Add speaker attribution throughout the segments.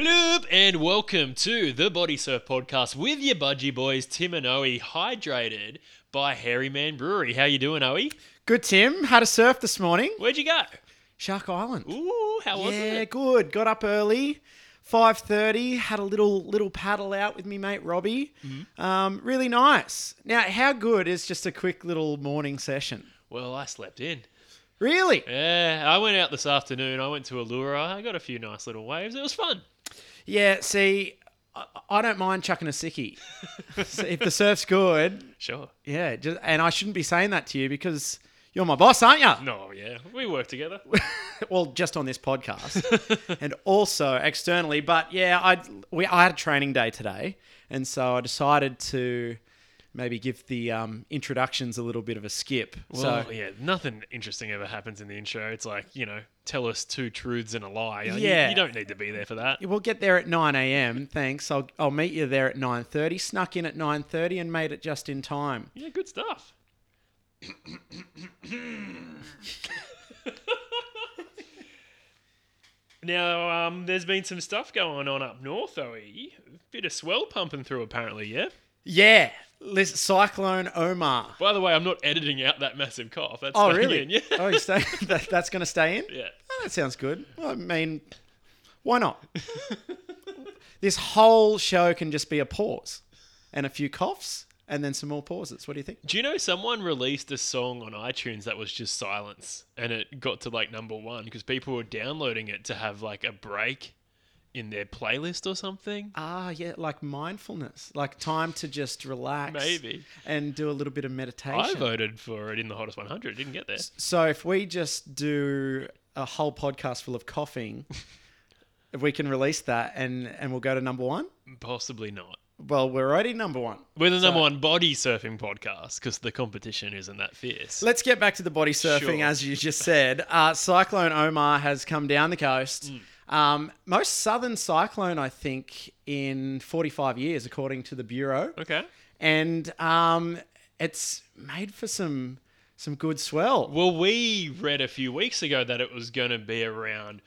Speaker 1: Hello and welcome to the Body Surf Podcast with your budgie boys Tim and Owey, hydrated by Hairy Man Brewery. How you doing, Owey?
Speaker 2: Good, Tim. Had a surf this morning.
Speaker 1: Where'd you go?
Speaker 2: Shark Island.
Speaker 1: Ooh, how was it?
Speaker 2: yeah,
Speaker 1: it?
Speaker 2: good. Got up early. Five thirty. Had a little little paddle out with me mate Robbie.
Speaker 1: Mm-hmm.
Speaker 2: Um, really nice. Now, how good is just a quick little morning session?
Speaker 1: Well, I slept in.
Speaker 2: Really?
Speaker 1: Yeah, I went out this afternoon. I went to Elouera. I got a few nice little waves. It was fun.
Speaker 2: Yeah. See, I, I don't mind chucking a sickie. so if the surf's good,
Speaker 1: Sure.
Speaker 2: yeah. Just, and I shouldn't be saying that to you because you're my boss, aren't you?
Speaker 1: No, yeah, we work together.
Speaker 2: well, just on this podcast, and also externally. But yeah, I we I had a training day today, and so I decided to maybe give the um, introductions a little bit of a skip.
Speaker 1: Well,
Speaker 2: so
Speaker 1: yeah, nothing interesting ever happens in the intro. It's like you know, tell us two truths and a lie. You know, you-
Speaker 2: Yeah.
Speaker 1: you, don't need to be there for that.
Speaker 2: we'll get there at nine a.m. Thanks. I'll I'll meet you there at nine thirty. Snuck in at nine thirty and made it just in time.
Speaker 1: Yeah, good stuff. now, um, there's been some stuff going on up north, though. eh? Bit of swell pumping through, apparently, yeah?
Speaker 2: Yeah, listen, Cyclone Oma.
Speaker 1: By the way, I'm not editing out that massive cough. That's
Speaker 2: Oh really?
Speaker 1: in, yeah.
Speaker 2: Oh, you stay, that, that's going to stay in.
Speaker 1: yeah.
Speaker 2: Oh, that sounds good. I mean, why not? this whole show can just be a pause and a few coughs and then some more pauses. What do you think?
Speaker 1: Do you know someone released a song on iTunes that was just silence and it got to like number one because people were downloading it to have like a break in their playlist or something?
Speaker 2: Ah, yeah, like mindfulness, like time to just relax.
Speaker 1: Maybe.
Speaker 2: And do a little bit of meditation.
Speaker 1: I voted for it in the hottest 100. Didn't get there.
Speaker 2: So if we just do a whole podcast full of coughing, if we can release that and, and we'll go to number one,
Speaker 1: Possibly not.
Speaker 2: well, we're already number one.
Speaker 1: We're the
Speaker 2: So-
Speaker 1: number one body surfing podcast because the competition isn't that fierce.
Speaker 2: Let's get back to the body surfing,
Speaker 1: Sure.
Speaker 2: as you just said. Uh, cyclone Oma has come down the coast.
Speaker 1: Mm.
Speaker 2: Um, most southern cyclone, I think, in 45 years, according to the Bureau.
Speaker 1: Okay.
Speaker 2: And um, it's made for some some good swell.
Speaker 1: Well, we read a few weeks ago that it was going to be around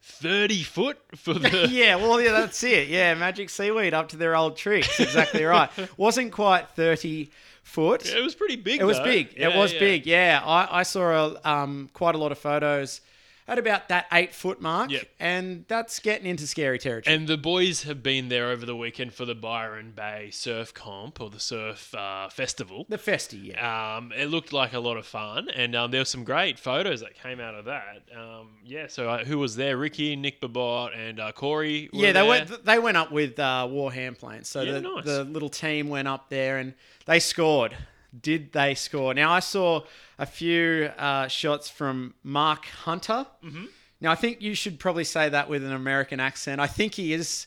Speaker 1: 30 foot for the.
Speaker 2: yeah, well, yeah, that's it. Yeah, magic seaweed up to their old tricks. Exactly right. Wasn't quite 30 foot.
Speaker 1: It was pretty big.
Speaker 2: It was big.
Speaker 1: Yeah,
Speaker 2: it was
Speaker 1: yeah.
Speaker 2: big. Yeah, I, I saw a, um, quite a lot of photos at about that eight foot mark,
Speaker 1: Yep.
Speaker 2: and that's getting into scary territory.
Speaker 1: And the boys have been there over the weekend for the Byron Bay Surf Comp or the Surf uh, Festival.
Speaker 2: the festy, yeah.
Speaker 1: Um, it looked like a lot of fun, and um, there were some great photos that came out of that. Um, yeah, so uh, who was there? Ricky, Nick Babot, and uh, Corey. were
Speaker 2: yeah, they
Speaker 1: there.
Speaker 2: went. They went up with uh, War Hand Planes, so
Speaker 1: Yeah,
Speaker 2: the,
Speaker 1: nice.
Speaker 2: the little team went up there and they scored. Did they score? Now I saw a few uh, shots from Mark Hunter. Mm-hmm. Now I think you should probably say that with an American accent. I think he is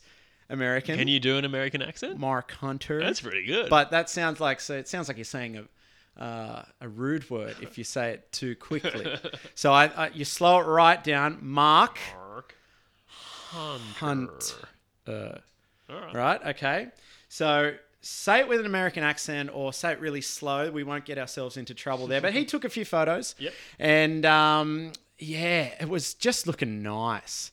Speaker 2: American.
Speaker 1: Can you do an American accent?
Speaker 2: Mark Hunter.
Speaker 1: That's pretty good.
Speaker 2: But that sounds like so. It sounds like you're saying a uh, a rude word if you say it too quickly. so I, I you slow it right down. Mark
Speaker 1: Mark Hunter.
Speaker 2: Hunt. Uh,
Speaker 1: right.
Speaker 2: Okay. So say it with an American accent or say it really slow. We won't get ourselves into trouble there. But he took a few photos.
Speaker 1: Yep.
Speaker 2: And um, yeah, it was just looking nice.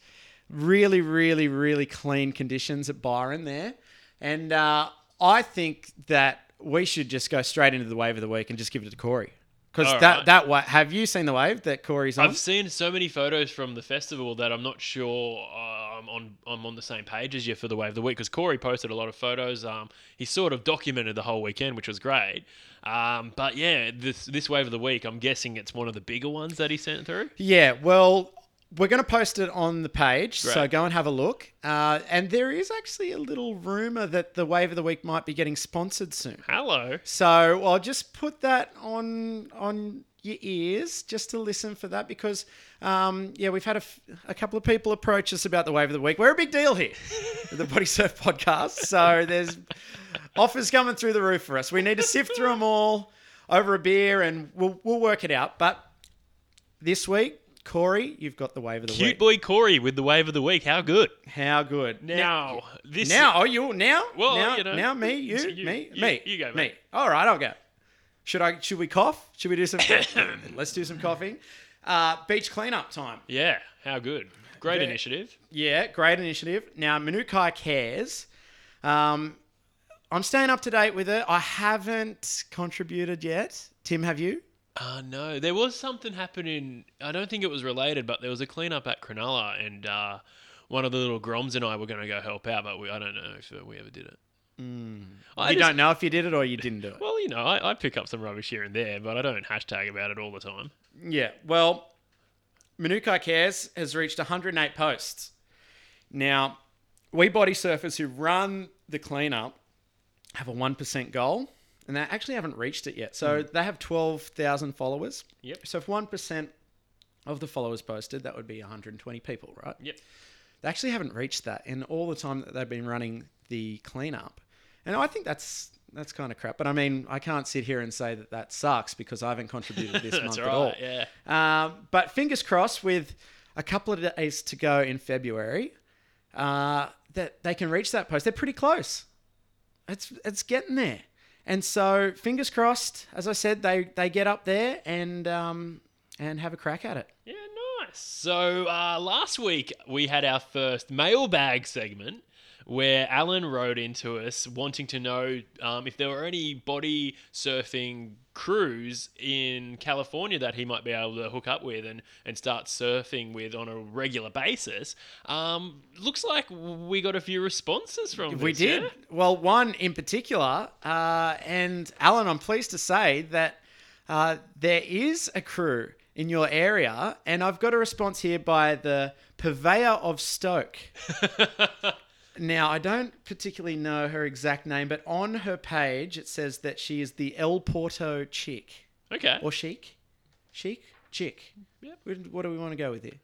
Speaker 2: Really, really, really clean conditions at Byron there. And uh, I think that we should just go straight into the wave of the week and just give it to Corey. Because that,
Speaker 1: right.
Speaker 2: that wa- have you seen the wave that Corey's on?
Speaker 1: I've seen so many photos from the festival that I'm not sure uh, I'm on I'm on the same page as you for the wave of the week because Corey posted a lot of photos. Um, he sort of documented the whole weekend, which was great. Um, but yeah, this this wave of the week, I'm guessing it's one of the bigger ones that he sent through.
Speaker 2: Yeah, well, we're going to post it on the page, so go and have a look. Uh, and there is actually a little rumor that the Wave of the Week might be getting sponsored soon.
Speaker 1: Hello.
Speaker 2: So I'll just put that on on your ears just to listen for that because, um, yeah, we've had a, f- a couple of people approach us about the Wave of the Week. We're a big deal here, with the Body Surf podcast. So there's offers coming through the roof for us. We need to sift through them all over a beer and we'll, we'll work it out. But this week, Corey, you've got the Wave of the
Speaker 1: Cute
Speaker 2: Week.
Speaker 1: Cute boy Corey with the wave of the week. How good.
Speaker 2: How good.
Speaker 1: Now, this
Speaker 2: Now, oh, you now?
Speaker 1: Well,
Speaker 2: now,
Speaker 1: you know,
Speaker 2: now me, you,
Speaker 1: you-
Speaker 2: me,
Speaker 1: you-
Speaker 2: me,
Speaker 1: you go,
Speaker 2: me. All right, I'll go. Should I? Should we cough? Should we do some? let's do some coughing. Uh, beach cleanup time.
Speaker 1: Yeah, how good. great
Speaker 2: Ve-
Speaker 1: initiative.
Speaker 2: Yeah, great initiative. Now, Manukai cares. Um, I'm staying up to date with it. I haven't contributed yet. Tim, have you?
Speaker 1: Uh, no, there was something happening. I don't think it was related, but there was a cleanup at Cronulla, and uh, one of the little Groms and I were going to go help out, but we, I don't know if we ever did it. Mm. I
Speaker 2: you
Speaker 1: just-
Speaker 2: don't know if you did it or you didn't do it.
Speaker 1: Well, you know, I, I pick up some rubbish here and there, but I don't hashtag about it all the time.
Speaker 2: Yeah, well, Manukai Cares has reached 108 posts. Now, we body surfers who run the cleanup have a 1% goal, and they actually haven't reached it yet. So hmm. they have 12,000 followers.
Speaker 1: Yep.
Speaker 2: So if 1% of the followers posted, that would be 120 people, right?
Speaker 1: Yep.
Speaker 2: They actually haven't reached that in all the time that they've been running the cleanup. And I think that's that's kind of crap. But I mean, I can't sit here and say that that sucks because I haven't contributed this month
Speaker 1: right.
Speaker 2: at all.
Speaker 1: Yeah.
Speaker 2: Um, but fingers crossed, with a couple of days to go in February, uh, that they can reach that post. They're pretty close. It's it's getting there, and so fingers crossed. As I said, they they get up there and um, and have a crack at it.
Speaker 1: Yeah, nice. So uh, last week we had our first mailbag segment where Alan wrote into us wanting to know um, if there were any body surfing crews in California that he might be able to hook up with and, and start surfing with on a regular basis. Um, looks like we got a few responses from
Speaker 2: We
Speaker 1: this,
Speaker 2: did.
Speaker 1: yeah?
Speaker 2: Well, one in particular, uh, and Alan, I'm pleased to say that uh, there is a crew in your area, and I've got a response here by the purveyor of Stoke. now, I don't particularly know her exact name, but on her page it says that she is the El Porto chick
Speaker 1: Okay.
Speaker 2: or chic, chic, chick.
Speaker 1: Yep.
Speaker 2: What- do we want to go with here?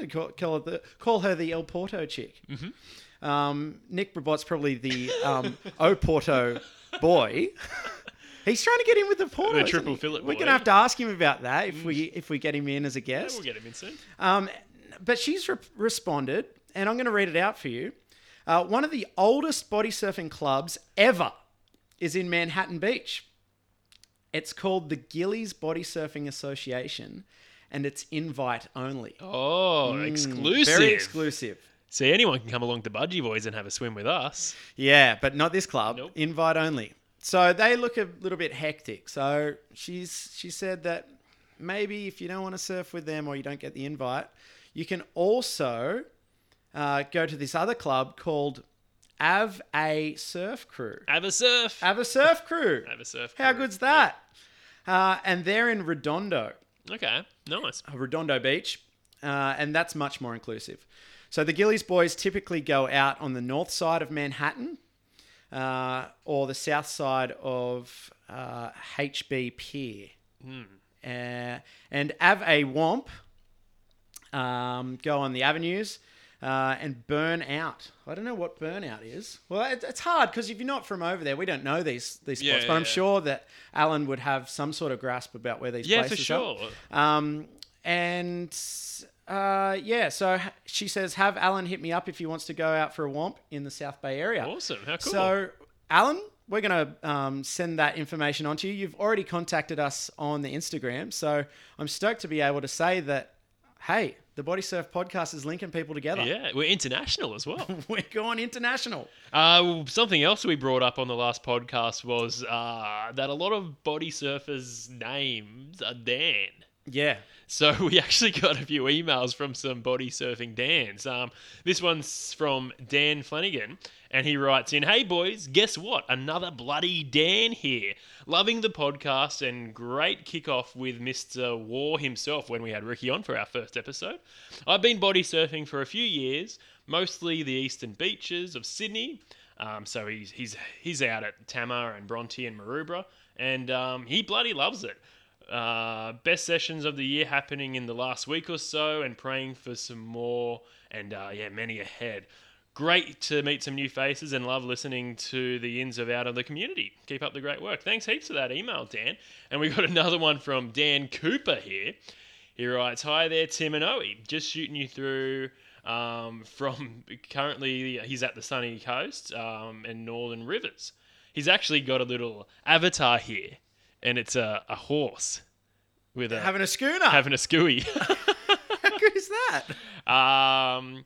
Speaker 2: Eh, Call, call, her the, call her the El Porto chick.
Speaker 1: Mm-hmm.
Speaker 2: Um, Nick Brabot's probably the um, O Porto boy. He's trying to get in with the Porto.
Speaker 1: The triple fillet
Speaker 2: We're gonna have to ask him about that if we if we get him in as a
Speaker 1: Yeah,
Speaker 2: guest.
Speaker 1: we'll get him in soon.
Speaker 2: Um, but she's re- responded, and I'm going to read it out for you. Uh, one of the oldest body surfing clubs ever is in Manhattan Beach. It's called the Gillies Body Surfing Association, and it's invite only.
Speaker 1: Oh, exclusive.
Speaker 2: Mm, Very exclusive.
Speaker 1: See, anyone can come along to Budgie Boys and have a swim with us.
Speaker 2: Yeah, but not this club.
Speaker 1: Nope.
Speaker 2: Invite only. So they look a little bit hectic. So she's she said that maybe if you don't want to surf with them or you don't get the invite, you can also uh, go to this other club called Av A Surf Crew.
Speaker 1: Have a surf.
Speaker 2: Av A Surf Crew.
Speaker 1: Have a surf.
Speaker 2: How
Speaker 1: crew.
Speaker 2: good's that? Uh, and they're in Redondo.
Speaker 1: Okay, nice.
Speaker 2: Redondo Beach, uh, and that's much more inclusive. So the Gillies boys typically go out on the north side of Manhattan uh, or the south side of uh, HB Pier. Uh, and Av A Womp um, go on the avenues uh, and burn out. I don't know what burnout is. Well, it, it's hard because if you're not from over there, we don't know these these spots.
Speaker 1: Yeah,
Speaker 2: but I'm
Speaker 1: yeah.
Speaker 2: sure that Alan would have some sort of grasp about where these
Speaker 1: Yeah, for
Speaker 2: places
Speaker 1: sure.
Speaker 2: are. Um, and uh, yeah, so she says, have Alan hit me up if he wants to go out for a womp in the South Bay area.
Speaker 1: Awesome. How cool.
Speaker 2: So, Alan, we're going to um, send that information on to you. You've already contacted us on the Instagram. So, I'm stoked to be able to say that, hey, the Body Surf podcast is linking people together.
Speaker 1: yeah, we're international as well.
Speaker 2: We're going international.
Speaker 1: uh, something else we brought up on the last podcast was uh, that a lot of body surfers' names are Dan.
Speaker 2: Yeah.
Speaker 1: So we actually got a few emails from some body surfing Dans. Um, this one's from Dan Flanagan, and he writes in, "Hey boys, guess what? Another bloody Dan here. Loving the podcast and great kickoff with Mister War himself when we had Ricky on for our first episode. I've been body surfing for a few years, mostly the eastern beaches of Sydney. Um, so he's he's he's out at Tamar and Bronte and Maroubra, and um, he bloody loves it." Uh, best sessions of the year happening in the last week or so, and praying for some more, and uh, yeah, many ahead. Great to meet some new faces and love listening to the ins of out of the community. Keep up the great work. Thanks heaps for that email, Dan. And we got another one from Dan Cooper here. He writes, "Hi there, Tim and Owey. Just shooting you through um, from currently he's at the sunny coast um, and northern rivers. He's actually got a little avatar here, and it's a, a horse with a
Speaker 2: Having a schooner.
Speaker 1: having a scooey.
Speaker 2: How good is that?
Speaker 1: Um,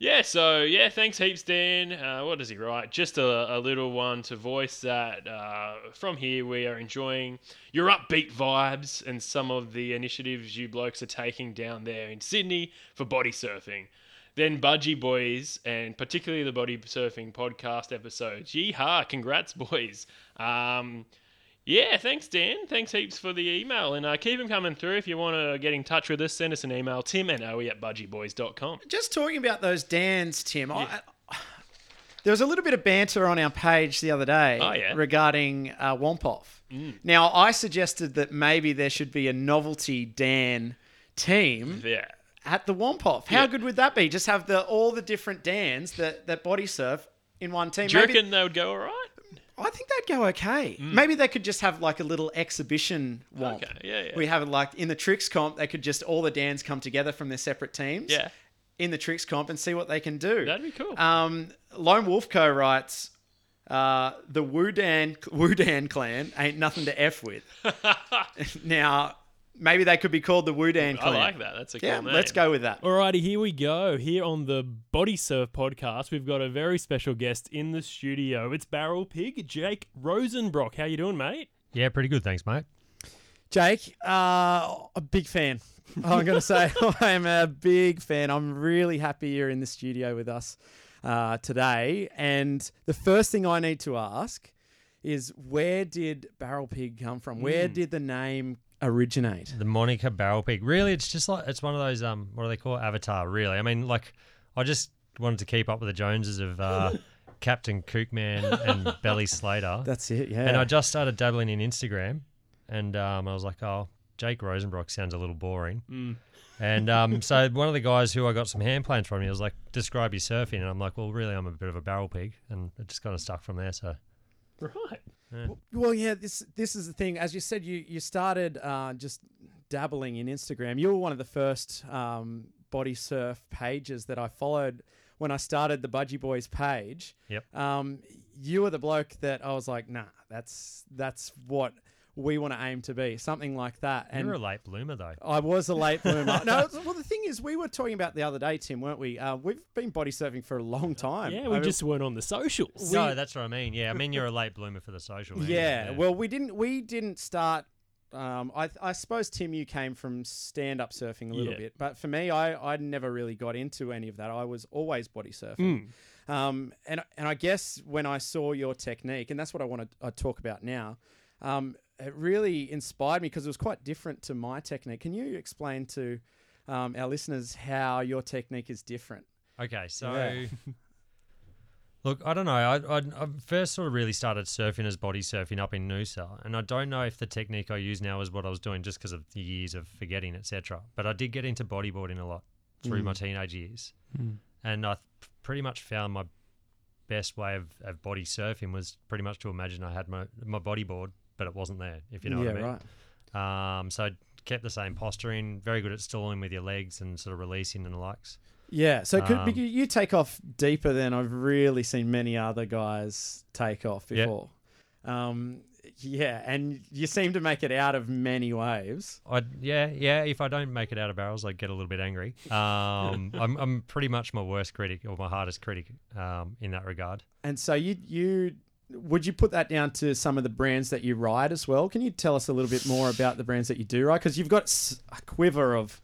Speaker 1: yeah, so yeah, thanks heaps, Dan. Uh, what does he write? Just a, a little one to voice that uh, from here we are enjoying your upbeat vibes and some of the initiatives you blokes are taking down there in Sydney for body surfing. Then Budgie Boys and particularly the body surfing podcast episodes. Yeehaw! Congrats, boys. Um, yeah, thanks, Dan. Thanks heaps for the email. And uh, keep them coming through. If you want to get in touch with us, send us an email, tim and oe at budgieboys.com.
Speaker 2: Just talking about those Dans, Tim. I, there was a little bit of banter on our page the other day
Speaker 1: Oh, yeah.
Speaker 2: regarding uh, Wompoff. Now, I suggested that maybe there should be a novelty Dan team
Speaker 1: Yeah.
Speaker 2: at the Wompoff. How
Speaker 1: Yeah.
Speaker 2: good would that be? Just have the all the different Dans that, that body surf in one team.
Speaker 1: Do you
Speaker 2: Maybe-
Speaker 1: reckon they would go all right?
Speaker 2: I think that'd go okay. Maybe they could just have like a little exhibition womp.
Speaker 1: Okay, yeah, yeah.
Speaker 2: We have it like in the tricks comp, they could just all the Dans come together from their separate teams.
Speaker 1: Yeah.
Speaker 2: In the tricks comp and see what they can do.
Speaker 1: That'd be cool.
Speaker 2: Um, Lone Wolf Co writes, uh, the Wudan Wudan clan ain't nothing to f with. now, maybe they could be called the Wudan
Speaker 1: I
Speaker 2: clan.
Speaker 1: like that. That's a cool
Speaker 2: Yeah,
Speaker 1: name.
Speaker 2: let's go with that.
Speaker 3: Alrighty, here we go. Here on the Body Surf podcast, we've got a very special guest in the studio. It's Barrel Pig, Jake Rosenbrock. How you doing, mate?
Speaker 4: Yeah, pretty good, thanks, mate.
Speaker 2: Jake, uh, a big fan. I'm going to say I am a big fan. I'm really happy you're in the studio with us uh, today. And the first thing I need to ask is where did Barrel Pig come from? Where did the name originate?
Speaker 4: The Monica Barrel Pig. Really, it's just like it's one of those um, what do they call it? Avatar? Really? I mean, like, I just wanted to keep up with the Joneses of uh, Captain Kookman and Belly Slater,
Speaker 2: That's it, yeah.
Speaker 4: and I just started dabbling in Instagram, and um, I was like, oh, Jake Rosenbrock sounds a little boring.
Speaker 2: Mm.
Speaker 4: And um, so one of the guys who I got some hand plans from, he was like, describe your surfing, and I'm like, well, really, I'm a bit of a barrel pig, and it just kind of stuck from there. So
Speaker 1: Right.
Speaker 2: Well, yeah, this this is the thing. As you said, you you started uh, just dabbling in Instagram. You were one of the first um, body surf pages that I followed when I started the Budgie Boys page.
Speaker 4: Yep.
Speaker 2: Um, you were the bloke that I was like, nah, that's that's what we want to aim to be, something like that. And
Speaker 4: you're a late bloomer, though.
Speaker 2: I was a late bloomer. no, well, the thing is, we were talking about the other day, Tim, weren't we? Uh, we've been body surfing for a long time.
Speaker 3: Yeah,
Speaker 2: I
Speaker 3: we
Speaker 2: mean,
Speaker 3: just weren't on the socials.
Speaker 4: no, that's what I mean. Yeah, I mean you're a late bloomer for the social. media,
Speaker 2: Yeah, well, we didn't. We didn't start. Um, I, I suppose Tim, you came from stand up surfing a little
Speaker 3: Yeah.
Speaker 2: bit, but for me, I, I never really got into any of that. I was always body surfing.
Speaker 3: Mm.
Speaker 2: Um, and and I guess when I saw your technique, and that's what I want to uh, talk about now, um, it really inspired me because it was quite different to my technique. Can you explain to um, our listeners how your technique is different?
Speaker 4: Okay, so
Speaker 2: Yeah.
Speaker 4: look, I don't know. I, I, I first sort of really started surfing as body surfing up in Noosa, and I don't know if the technique I use now is what I was doing just because of the years of forgetting, etc. But I did get into bodyboarding a lot through my teenage years, and I th- pretty much found my best way of, of body surfing was pretty much to imagine I had my my bodyboard, but it wasn't there. If you know
Speaker 2: yeah,
Speaker 4: what I mean.
Speaker 2: right.
Speaker 4: Um, so I kept the same posturing, very good at stalling with your legs and sort of releasing and the likes.
Speaker 2: Yeah, so could,
Speaker 4: Um,
Speaker 2: you take off deeper than I've really seen many other guys take off before. Um, yeah, and you seem to make it out of many waves.
Speaker 4: I yeah yeah. If I don't make it out of barrels, I get a little bit angry. Um, I'm I'm pretty much my worst critic or my hardest critic um, in that regard.
Speaker 2: And so you you would you put that down to some of the brands that you ride as well? Can you tell us a little bit more about the brands that you do ride? Because you've got a quiver of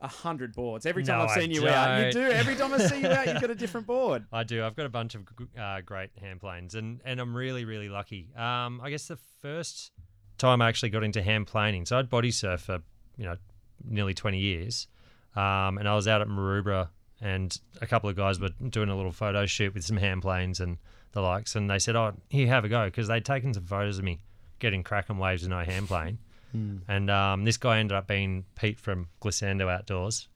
Speaker 2: a hundred boards. Every time
Speaker 4: No,
Speaker 2: I've seen you out, you
Speaker 4: don't.
Speaker 2: do. Every time I see you out, you've got a different board.
Speaker 4: I do. I've got a bunch of uh, great hand planes, and and I'm really really lucky. Um, I guess the first time I actually got into hand planing, so I'd body surf for you know nearly 20 years, um, and I was out at Maroubra, and a couple of guys were doing a little photo shoot with some hand planes and the likes, and they said, "Oh, here, have a go," because they'd taken some photos of me getting cracking waves with no hand plane. And um, this guy ended up being Pete from Glissando Outdoors,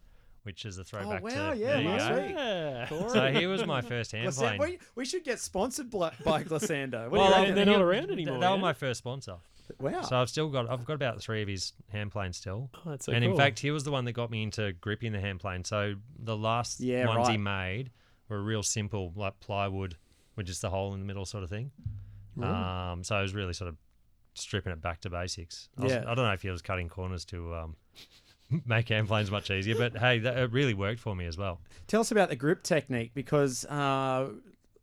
Speaker 4: which is a throwback oh,
Speaker 2: wow,
Speaker 4: to
Speaker 2: yeah,
Speaker 4: there you
Speaker 2: last
Speaker 4: go.
Speaker 2: week.
Speaker 4: So he was my first hand
Speaker 2: Glissando-
Speaker 4: plane.
Speaker 2: we, we should get sponsored bla- by Glissando. What do you
Speaker 4: Well,
Speaker 3: they're not around anymore,
Speaker 4: They were my first sponsor,
Speaker 2: wow.
Speaker 4: so I've still got I've got about three of his hand planes still.
Speaker 3: Oh, that's so
Speaker 4: and in fact, he was the one that got me into gripping the hand plane. So the last
Speaker 2: Yeah,
Speaker 4: ones he made were real simple, like plywood with just the hole in the middle, sort of thing. Um, so I was really sort of stripping it back to basics. I, was-
Speaker 2: Yeah.
Speaker 4: I don't know if he was cutting corners to um, make hand planes much easier. But hey, that, it really worked for me as well.
Speaker 2: Tell us about the grip technique because uh,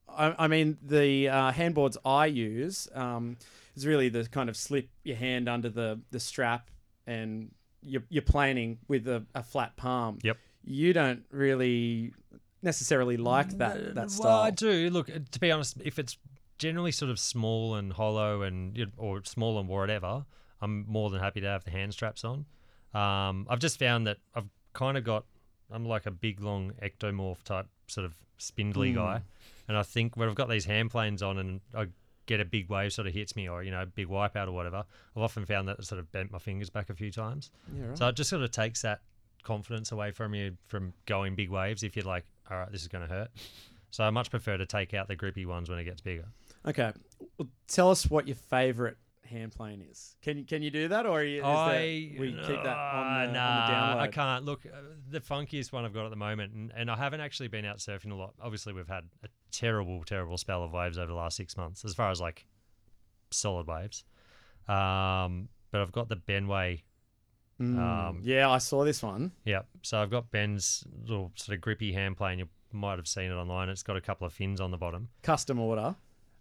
Speaker 2: I, I mean the uh, handboards I use um, is really the kind of slip your hand under the the strap and you're, you're planing with a, a flat palm.
Speaker 4: Yep.
Speaker 2: You don't really necessarily like that that style.
Speaker 4: Well, I do. Look, to be honest, if it's generally sort of small and hollow and or small and whatever, I'm more than happy to have the hand straps on. Um, I've just found that I've kind of got I'm like a big long ectomorph type sort of spindly
Speaker 2: Mm.
Speaker 4: guy, and I think when I've got these hand planes on and I get a big wave sort of hits me or you know a big wipeout or whatever, I've often found that it sort of bent my fingers back a few times.
Speaker 2: Yeah, right.
Speaker 4: So it just sort of takes that confidence away from you from going big waves if you're like, all right, this is going to hurt. So I much prefer to take out the grippy ones when it gets bigger.
Speaker 2: Okay. Well, tell us what your favorite hand plane is. Can you can you do that or you, is
Speaker 4: I
Speaker 2: that, we keep that on the,
Speaker 4: nah,
Speaker 2: on the?
Speaker 4: I can't. Look, uh, the funkiest one I've got at the moment, and, and I haven't actually been out surfing a lot. Obviously, we've had a terrible, terrible spell of waves over the last six months, as far as like solid waves. Um, but I've got the Benway
Speaker 2: Mm,
Speaker 4: Um,
Speaker 2: yeah, I saw this one.
Speaker 4: Yeah. So I've got Ben's little sort of grippy hand plane. You might have seen it online. It's got a couple of fins on the bottom.
Speaker 2: Custom order.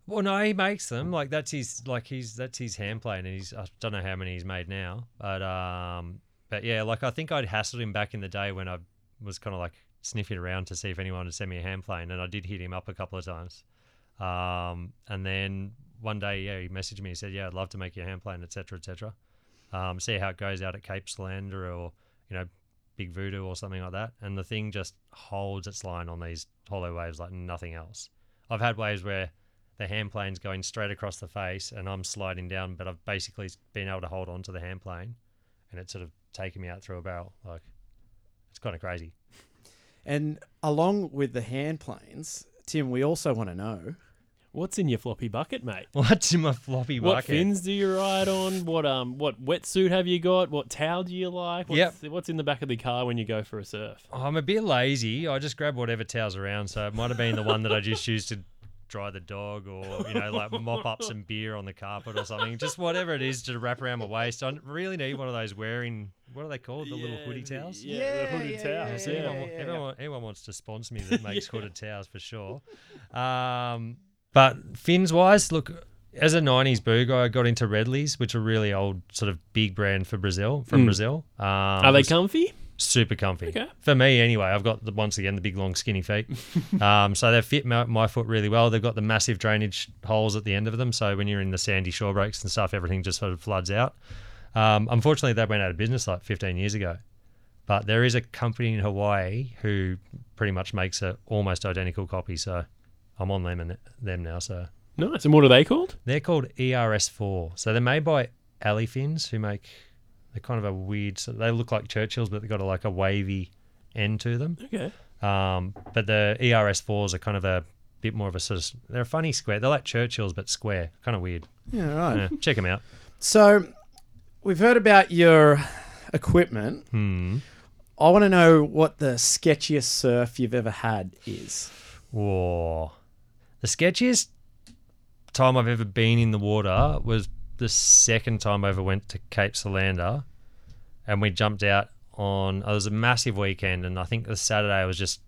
Speaker 4: Well, no, he makes them. Like that's his like he's that's his hand plane, and he's I don't know how many he's made now, but um, but yeah, like I think I'd hassled him back in the day when I was kind of like sniffing around to see if anyone would send me a hand plane, and I did hit him up a couple of times. Um, and then one day, yeah, he messaged me. He said, "Yeah, I'd love to make you a hand plane, etc., etc." Um, see how it goes out at Cape Solander or you know Big Voodoo or something like that. And the thing just holds its line on these hollow waves like nothing else. I've had waves where the hand plane's going straight across the face and I'm sliding down, but I've basically been able to hold on to the hand plane and it's sort of taken me out through a barrel. Like it's kind of crazy.
Speaker 2: And along with the hand planes, Tim, we also want to know
Speaker 3: What's in your floppy bucket, mate?
Speaker 4: What's in my floppy bucket?
Speaker 3: What fins do you ride on? What um what wetsuit have you got? What towel do you like? What's,
Speaker 4: Yep.
Speaker 3: what's in the back of the car when you go for a surf?
Speaker 4: Oh, I'm a bit lazy. I just grab whatever towel's around. So it might have been the one that I just used to dry the dog or, you know, like mop up some beer on the carpet or something. Just whatever it is to wrap around my waist. I really need one of those wearing, what are they called? The little hoodie towels?
Speaker 3: Yeah,
Speaker 2: Yeah,
Speaker 3: the hooded
Speaker 2: yeah,
Speaker 3: towels.
Speaker 4: So
Speaker 3: Yeah,
Speaker 4: anyone, wa-
Speaker 2: yeah,
Speaker 4: everyone, anyone wants to sponsor me that makes hooded towels for sure. Um, but fins wise, look, as a 90s boo guy, I got into Redleys, which are really old, sort of big brand for Brazil, from
Speaker 3: Mm.
Speaker 4: Brazil. Um,
Speaker 3: Are they comfy?
Speaker 4: super comfy.
Speaker 3: Okay.
Speaker 4: For me, anyway, I've got the, once again the big long skinny feet, um, so they fit my, my foot really well. They've got the massive drainage holes at the end of them, so when you're in the sandy shore breaks and stuff, everything just sort of floods out. Um, unfortunately, they went out of business like 15 years ago, but there is a company in Hawaii who pretty much makes a almost identical copy. So I'm on them and them now. So
Speaker 3: Nice. And what are they called?
Speaker 4: they're called ERS4. So they're made by Fins, who make they're kind of a weird. So they look like Churchills, but they've got a, like a wavy end to them.
Speaker 3: Okay.
Speaker 4: Um, but the ERS4s are kind of a bit more of a sort of. They're a funny square. They're like Churchills, but square. Kind of weird.
Speaker 2: Yeah, right.
Speaker 4: Yeah, check them out.
Speaker 2: So we've heard about your equipment.
Speaker 4: Hmm.
Speaker 2: I want to know what the sketchiest surf you've ever had is.
Speaker 4: Whoa. The sketchiest time I've ever been in the water was the second time I ever went to Cape Solander and we jumped out on it was a massive weekend and I think the Saturday was just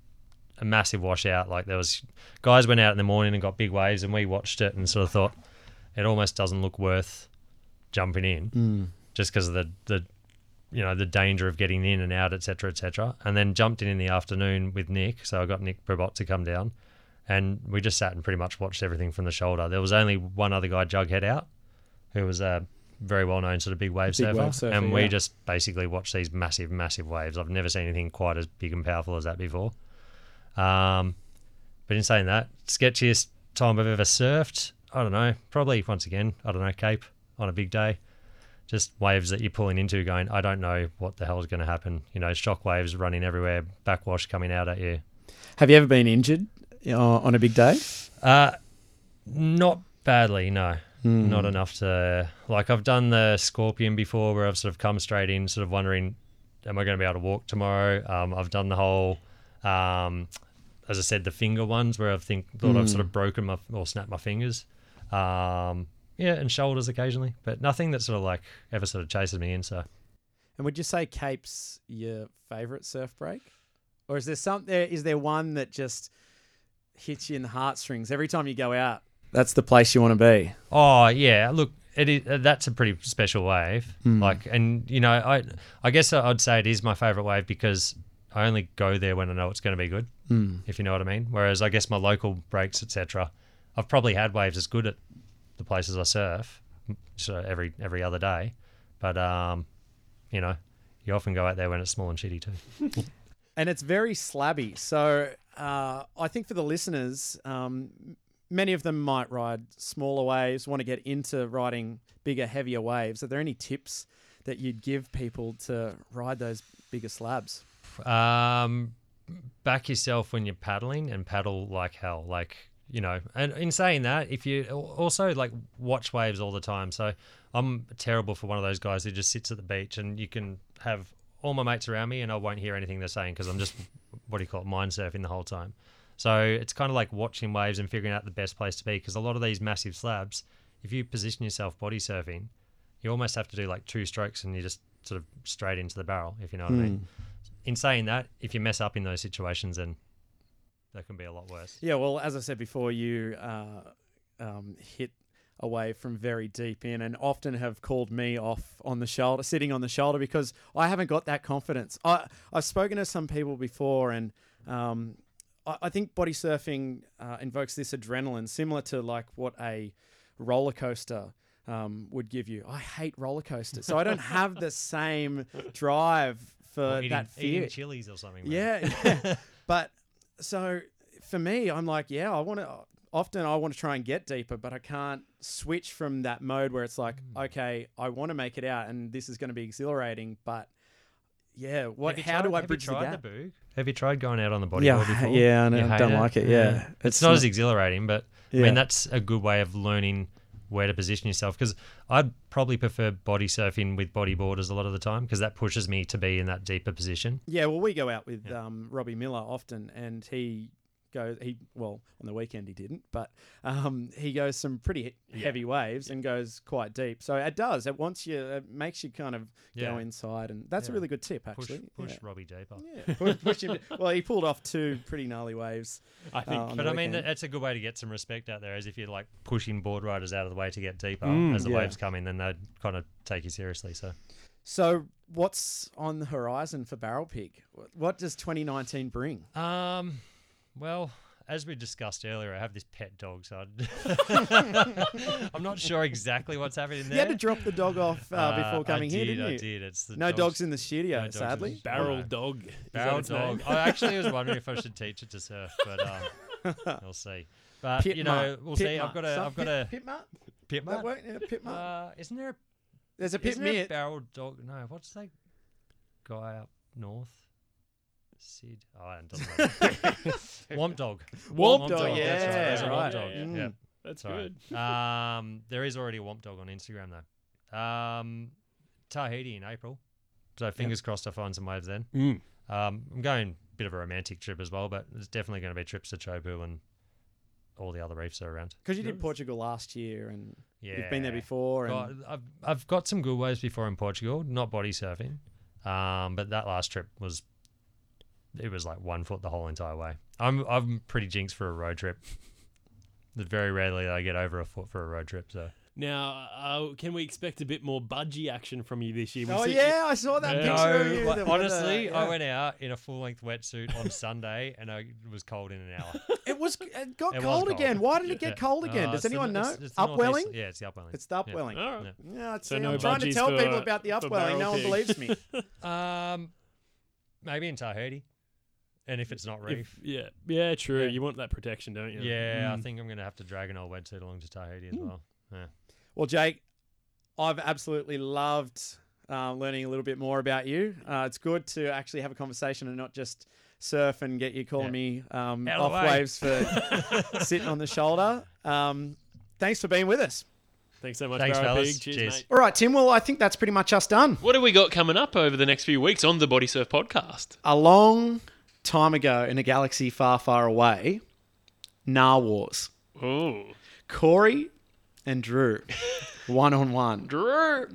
Speaker 4: a massive washout. Like there was guys went out in the morning and got big waves and we watched it and sort of thought it almost doesn't look worth jumping in mm. just because of the the you know the danger of getting in and out, etc., etc. And then jumped in in the afternoon with Nick. So I got Nick Brabot to come down, and we just sat and pretty much watched everything from the shoulder. There was only one other guy, Jughead, out, who was a very well known sort of big wave,
Speaker 2: Big
Speaker 4: surfer,
Speaker 2: wave surfer,
Speaker 4: and we just basically watched these massive, massive waves. I've never seen anything quite as big and powerful as that before. Um, but in saying that, sketchiest time I've ever surfed, I don't know. Probably once again, I don't know, Cape on a big day. Just waves that you're pulling into, going, I don't know what the hell is going to happen. You know, shock waves running everywhere, backwash coming out at you.
Speaker 2: Have you ever been injured on a big day?
Speaker 4: Uh, not badly, no. Not enough to like. I've done the scorpion before, where I've sort of come straight in, sort of wondering, am I going to be able to walk tomorrow? Um, I've done the whole, um, as I said, the finger ones where I think thought I've sort of broken my or snapped my fingers. Um, yeah, and shoulders occasionally, but nothing that sort of like ever sort of chases me in. So
Speaker 2: And would you say Cape's your favourite surf break, or is there some there? Is there one that just hits you in the heartstrings every time you go out? That's the place you want to be.
Speaker 4: Oh yeah, look, it is, uh, that's a pretty special wave. Like, and you know, I I guess I'd say it is my favorite wave because I only go there when I know it's going to be good. If you know what I mean. Whereas I guess my local breaks, etc., I've probably had waves as good at the places I surf, so every every other day. But um, you know, you often go out there when it's small and shitty too.
Speaker 2: and it's very slabby. So uh, I think for the listeners, um, many of them might ride smaller waves, want to get into riding bigger, heavier waves. Are there any tips that you'd give people to ride those bigger slabs?
Speaker 4: um, back yourself when you're paddling and paddle like hell. Like, you know, and in saying that, if you also like watch waves all the time. So I'm terrible for one of those guys who just sits at the beach and you can have all my mates around me and I won't hear anything they're saying because I'm just, what do you call it, mind surfing the whole time. So it's kind of like watching waves and figuring out the best place to be because a lot of these massive slabs, if you position yourself body surfing, you almost have to do like two strokes and you just sort of straight into the barrel, if you know what I mean in saying that, if you mess up in those situations, then that can be a lot worse.
Speaker 2: Yeah, well, as I said before, you uh, um, hit away from very deep in and often have called me off on the shoulder, sitting on the shoulder, because I haven't got that confidence. I, I've spoken to some people before, and um, I, I think body surfing uh, invokes this adrenaline, similar to like what a roller coaster. Um, would give you. I hate roller coasters, so I don't have the same drive for
Speaker 4: Or eating,
Speaker 2: that fear.
Speaker 4: eating chilies or something.
Speaker 2: Yeah, yeah. but so for me, I'm like, yeah, I want to. Often I want to try and get deeper, but I can't switch from that mode where it's like,
Speaker 4: Mm.
Speaker 2: okay, I want to make it out, and this is going to be exhilarating, but yeah, what? How do I
Speaker 4: have
Speaker 2: bridge
Speaker 4: you
Speaker 2: the
Speaker 4: tried
Speaker 2: gap?
Speaker 4: the boog? Have you tried going out on the bodyboard
Speaker 2: Yeah,
Speaker 4: before?
Speaker 2: yeah, I know, don't like it, yeah.
Speaker 4: It's,
Speaker 2: It's
Speaker 4: not,
Speaker 2: not-
Speaker 4: as exhilarating, but I mean that's a good way of learning where to position yourself. Because I'd probably prefer body surfing with bodyboarders a lot of the time because that pushes me to be in that deeper position.
Speaker 2: Yeah, well, we go out with um, Robbie Miller often, and he goes. He well, on the weekend he didn't, but um, he goes some pretty he- heavy waves and goes quite deep. So it does. It wants you. It makes you kind of go inside, and that's a really good tip, actually.
Speaker 4: push
Speaker 2: yeah.
Speaker 4: Robbie deeper.
Speaker 2: Yeah, push, push him. Well, he pulled off two pretty gnarly waves.
Speaker 3: I think.
Speaker 2: uh,
Speaker 4: But
Speaker 2: the
Speaker 4: I mean, that's a good way to get some respect out there. As if you're like pushing board riders out of the way to get deeper
Speaker 3: Mm,
Speaker 4: as the
Speaker 2: yeah.
Speaker 4: waves come in, then they'd kind of take you seriously. So
Speaker 2: So, what's on the horizon for Barrel Pig? What- What does 2019 bring?
Speaker 4: Um, well, as we discussed earlier, I have this pet dog, so I'd I'm not sure exactly what's happening there.
Speaker 2: You had to drop the dog off uh,
Speaker 4: Uh,
Speaker 2: before coming
Speaker 4: I
Speaker 2: here,
Speaker 4: did,
Speaker 2: didn't
Speaker 4: I
Speaker 2: you?
Speaker 4: did. It's the
Speaker 2: No
Speaker 4: dog's-
Speaker 2: dogs in the studio,
Speaker 4: no dogs in the
Speaker 2: sadly.
Speaker 3: Barrel
Speaker 4: No.
Speaker 3: dog.
Speaker 4: Barrel dog. I actually was wondering if I should teach it to surf, but um, we'll see. But
Speaker 2: Pit
Speaker 4: you know,
Speaker 2: mutt,
Speaker 4: we'll
Speaker 2: pit
Speaker 4: see.
Speaker 2: mutt.
Speaker 4: I've got a,
Speaker 2: Some-
Speaker 4: I've got
Speaker 2: pit,
Speaker 4: a
Speaker 2: pit mutt.
Speaker 4: pit
Speaker 2: That
Speaker 4: mutt.
Speaker 2: work? Yeah, pit mutt.
Speaker 4: Uh, isn't there? A,
Speaker 2: There's a pit
Speaker 4: isn't there a
Speaker 2: mitt.
Speaker 4: barrel dog? No, what's that guy up north? Sid. Oh, it doesn't matter. Womp dog.
Speaker 2: Womp dog,
Speaker 4: That's
Speaker 2: yeah,
Speaker 4: right. There's a
Speaker 2: right.
Speaker 4: womp dog.
Speaker 3: Yeah,
Speaker 2: yeah.
Speaker 4: Yeah.
Speaker 3: That's
Speaker 4: Sorry.
Speaker 3: good.
Speaker 4: um, there is already a Womp Dog on Instagram though. Um, Tahiti in April, so fingers crossed I find some waves then.
Speaker 3: Mm.
Speaker 4: Um, I'm going a bit of a romantic trip as well, but there's definitely going to be trips to Chopu and all the other reefs are around.
Speaker 2: Because you did Portugal last year, and
Speaker 4: Yeah,
Speaker 2: you've been there before. And
Speaker 4: Got- I've I've got some good waves before in Portugal, not body surfing, um, but that last trip was it was like one foot the whole entire way. I'm I'm pretty jinxed for a road trip. Very rarely I get over a foot for a road trip, so.
Speaker 3: Now, uh, can we expect a bit more budgie action from you this year? We
Speaker 2: oh
Speaker 3: see-
Speaker 2: yeah, I saw that
Speaker 3: Yeah.
Speaker 2: picture of
Speaker 4: No,
Speaker 2: you.
Speaker 4: like,
Speaker 2: the- with
Speaker 4: honestly,
Speaker 2: the-
Speaker 4: I went out in a full length wetsuit on Sunday and I was cold in an hour.
Speaker 2: It was. It got
Speaker 4: It was
Speaker 2: cold,
Speaker 4: cold.
Speaker 2: again. Why did it get cold again?
Speaker 4: Uh,
Speaker 2: Does
Speaker 4: it's the-
Speaker 2: anyone know?
Speaker 4: it's- it's
Speaker 2: upwelling.
Speaker 4: Yeah, it's the upwelling.
Speaker 2: It's the upwelling.
Speaker 3: All right.
Speaker 4: Yeah.
Speaker 2: Yeah, it's,
Speaker 3: So
Speaker 2: see,
Speaker 3: no
Speaker 2: I'm trying to tell
Speaker 3: for-
Speaker 2: people about the upwelling. No one believes me.
Speaker 4: Um, maybe in Tahiti, and if it's not
Speaker 3: If-
Speaker 4: reef.
Speaker 3: yeah, yeah, true.
Speaker 4: Yeah.
Speaker 3: You want that protection, don't you?
Speaker 4: Yeah, I
Speaker 3: Mm.
Speaker 4: think I'm going to have to drag an old wetsuit along to Tahiti as well. Yeah.
Speaker 2: Well, Jake, I've absolutely loved uh, learning a little bit more about you. Uh, it's good to actually have a conversation and not just surf and get you calling
Speaker 4: Yeah.
Speaker 2: me um, off
Speaker 4: way.
Speaker 2: waves for sitting on the shoulder. Um, thanks for being with us.
Speaker 3: Thanks so much,
Speaker 4: Thanks,
Speaker 3: Barrow
Speaker 4: fellas.
Speaker 3: Pig. Cheers,
Speaker 4: Cheers.
Speaker 3: mate.
Speaker 2: All right, Tim. Well, I think that's pretty much us done.
Speaker 1: What have we got coming up over the next few weeks on the Body Surf podcast?
Speaker 2: A long time ago in a galaxy far, far away, Narwhals.
Speaker 1: Oh,
Speaker 2: Corey and Drew, one on one.
Speaker 1: Drew.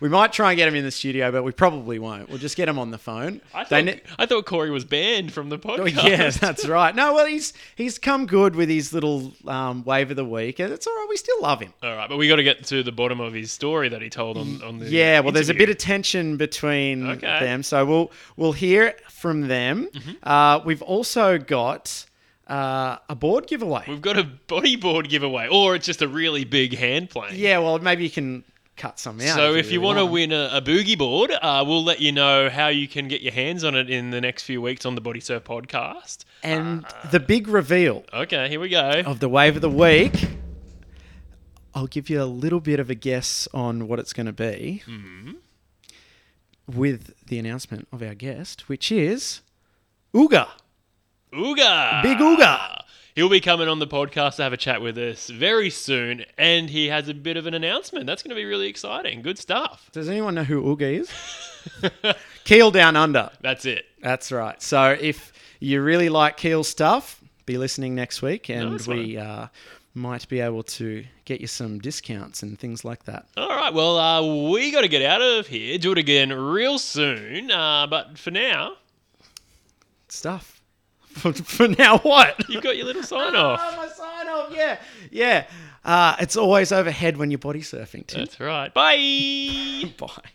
Speaker 2: We might try and get him in the studio, but we probably won't. We'll just get him on the phone.
Speaker 1: I thought,
Speaker 2: ne-
Speaker 1: I thought Corey was banned from the podcast.
Speaker 2: Oh, yeah, that's right. No, well, he's he's come good with his little um, wave of the week, and it's all right. We still love him.
Speaker 1: All right, but we got to get to the bottom of his story that he told on, on the.
Speaker 2: Yeah, well, there's a bit of tension between
Speaker 1: Okay. Mm-hmm.
Speaker 2: them, so we'll we'll hear from them. Uh, we've also got uh, a board giveaway.
Speaker 1: We've got a bodyboard giveaway, or it's just a really big hand plane.
Speaker 2: yeah, well, maybe you can cut some out.
Speaker 1: So if you
Speaker 2: really
Speaker 1: want to win a, a boogie board, uh, we'll let you know how you can get your hands on it in the next few weeks on the Body Surf podcast.
Speaker 2: and the big reveal
Speaker 1: Okay, here we go.
Speaker 2: of the wave of the week. I'll give you a little bit of a guess on what it's going to be
Speaker 1: Mm-hmm.
Speaker 2: with the announcement of our guest, which is Uga.
Speaker 1: Ooga!
Speaker 2: Big Ooga.
Speaker 1: He'll be coming on the podcast to have a chat with us very soon, and he has a bit of an announcement. That's going to be really exciting. Good stuff.
Speaker 2: Does anyone know who Uga is? Keel Down Under.
Speaker 1: That's it.
Speaker 2: That's right. So if you really like Keel stuff, be listening next week, and
Speaker 1: Nice
Speaker 2: we uh, might be able to get you some discounts and things like that.
Speaker 1: All right, well, uh, we got to get out of here. Do it again real soon. Uh, but for now,
Speaker 2: Stuff. For, for now, what?
Speaker 1: you've got your little sign off.
Speaker 2: Oh, my sign off. Yeah, yeah. Uh, it's always overhead when you're body surfing, too.
Speaker 1: That's right. Bye.
Speaker 2: Bye.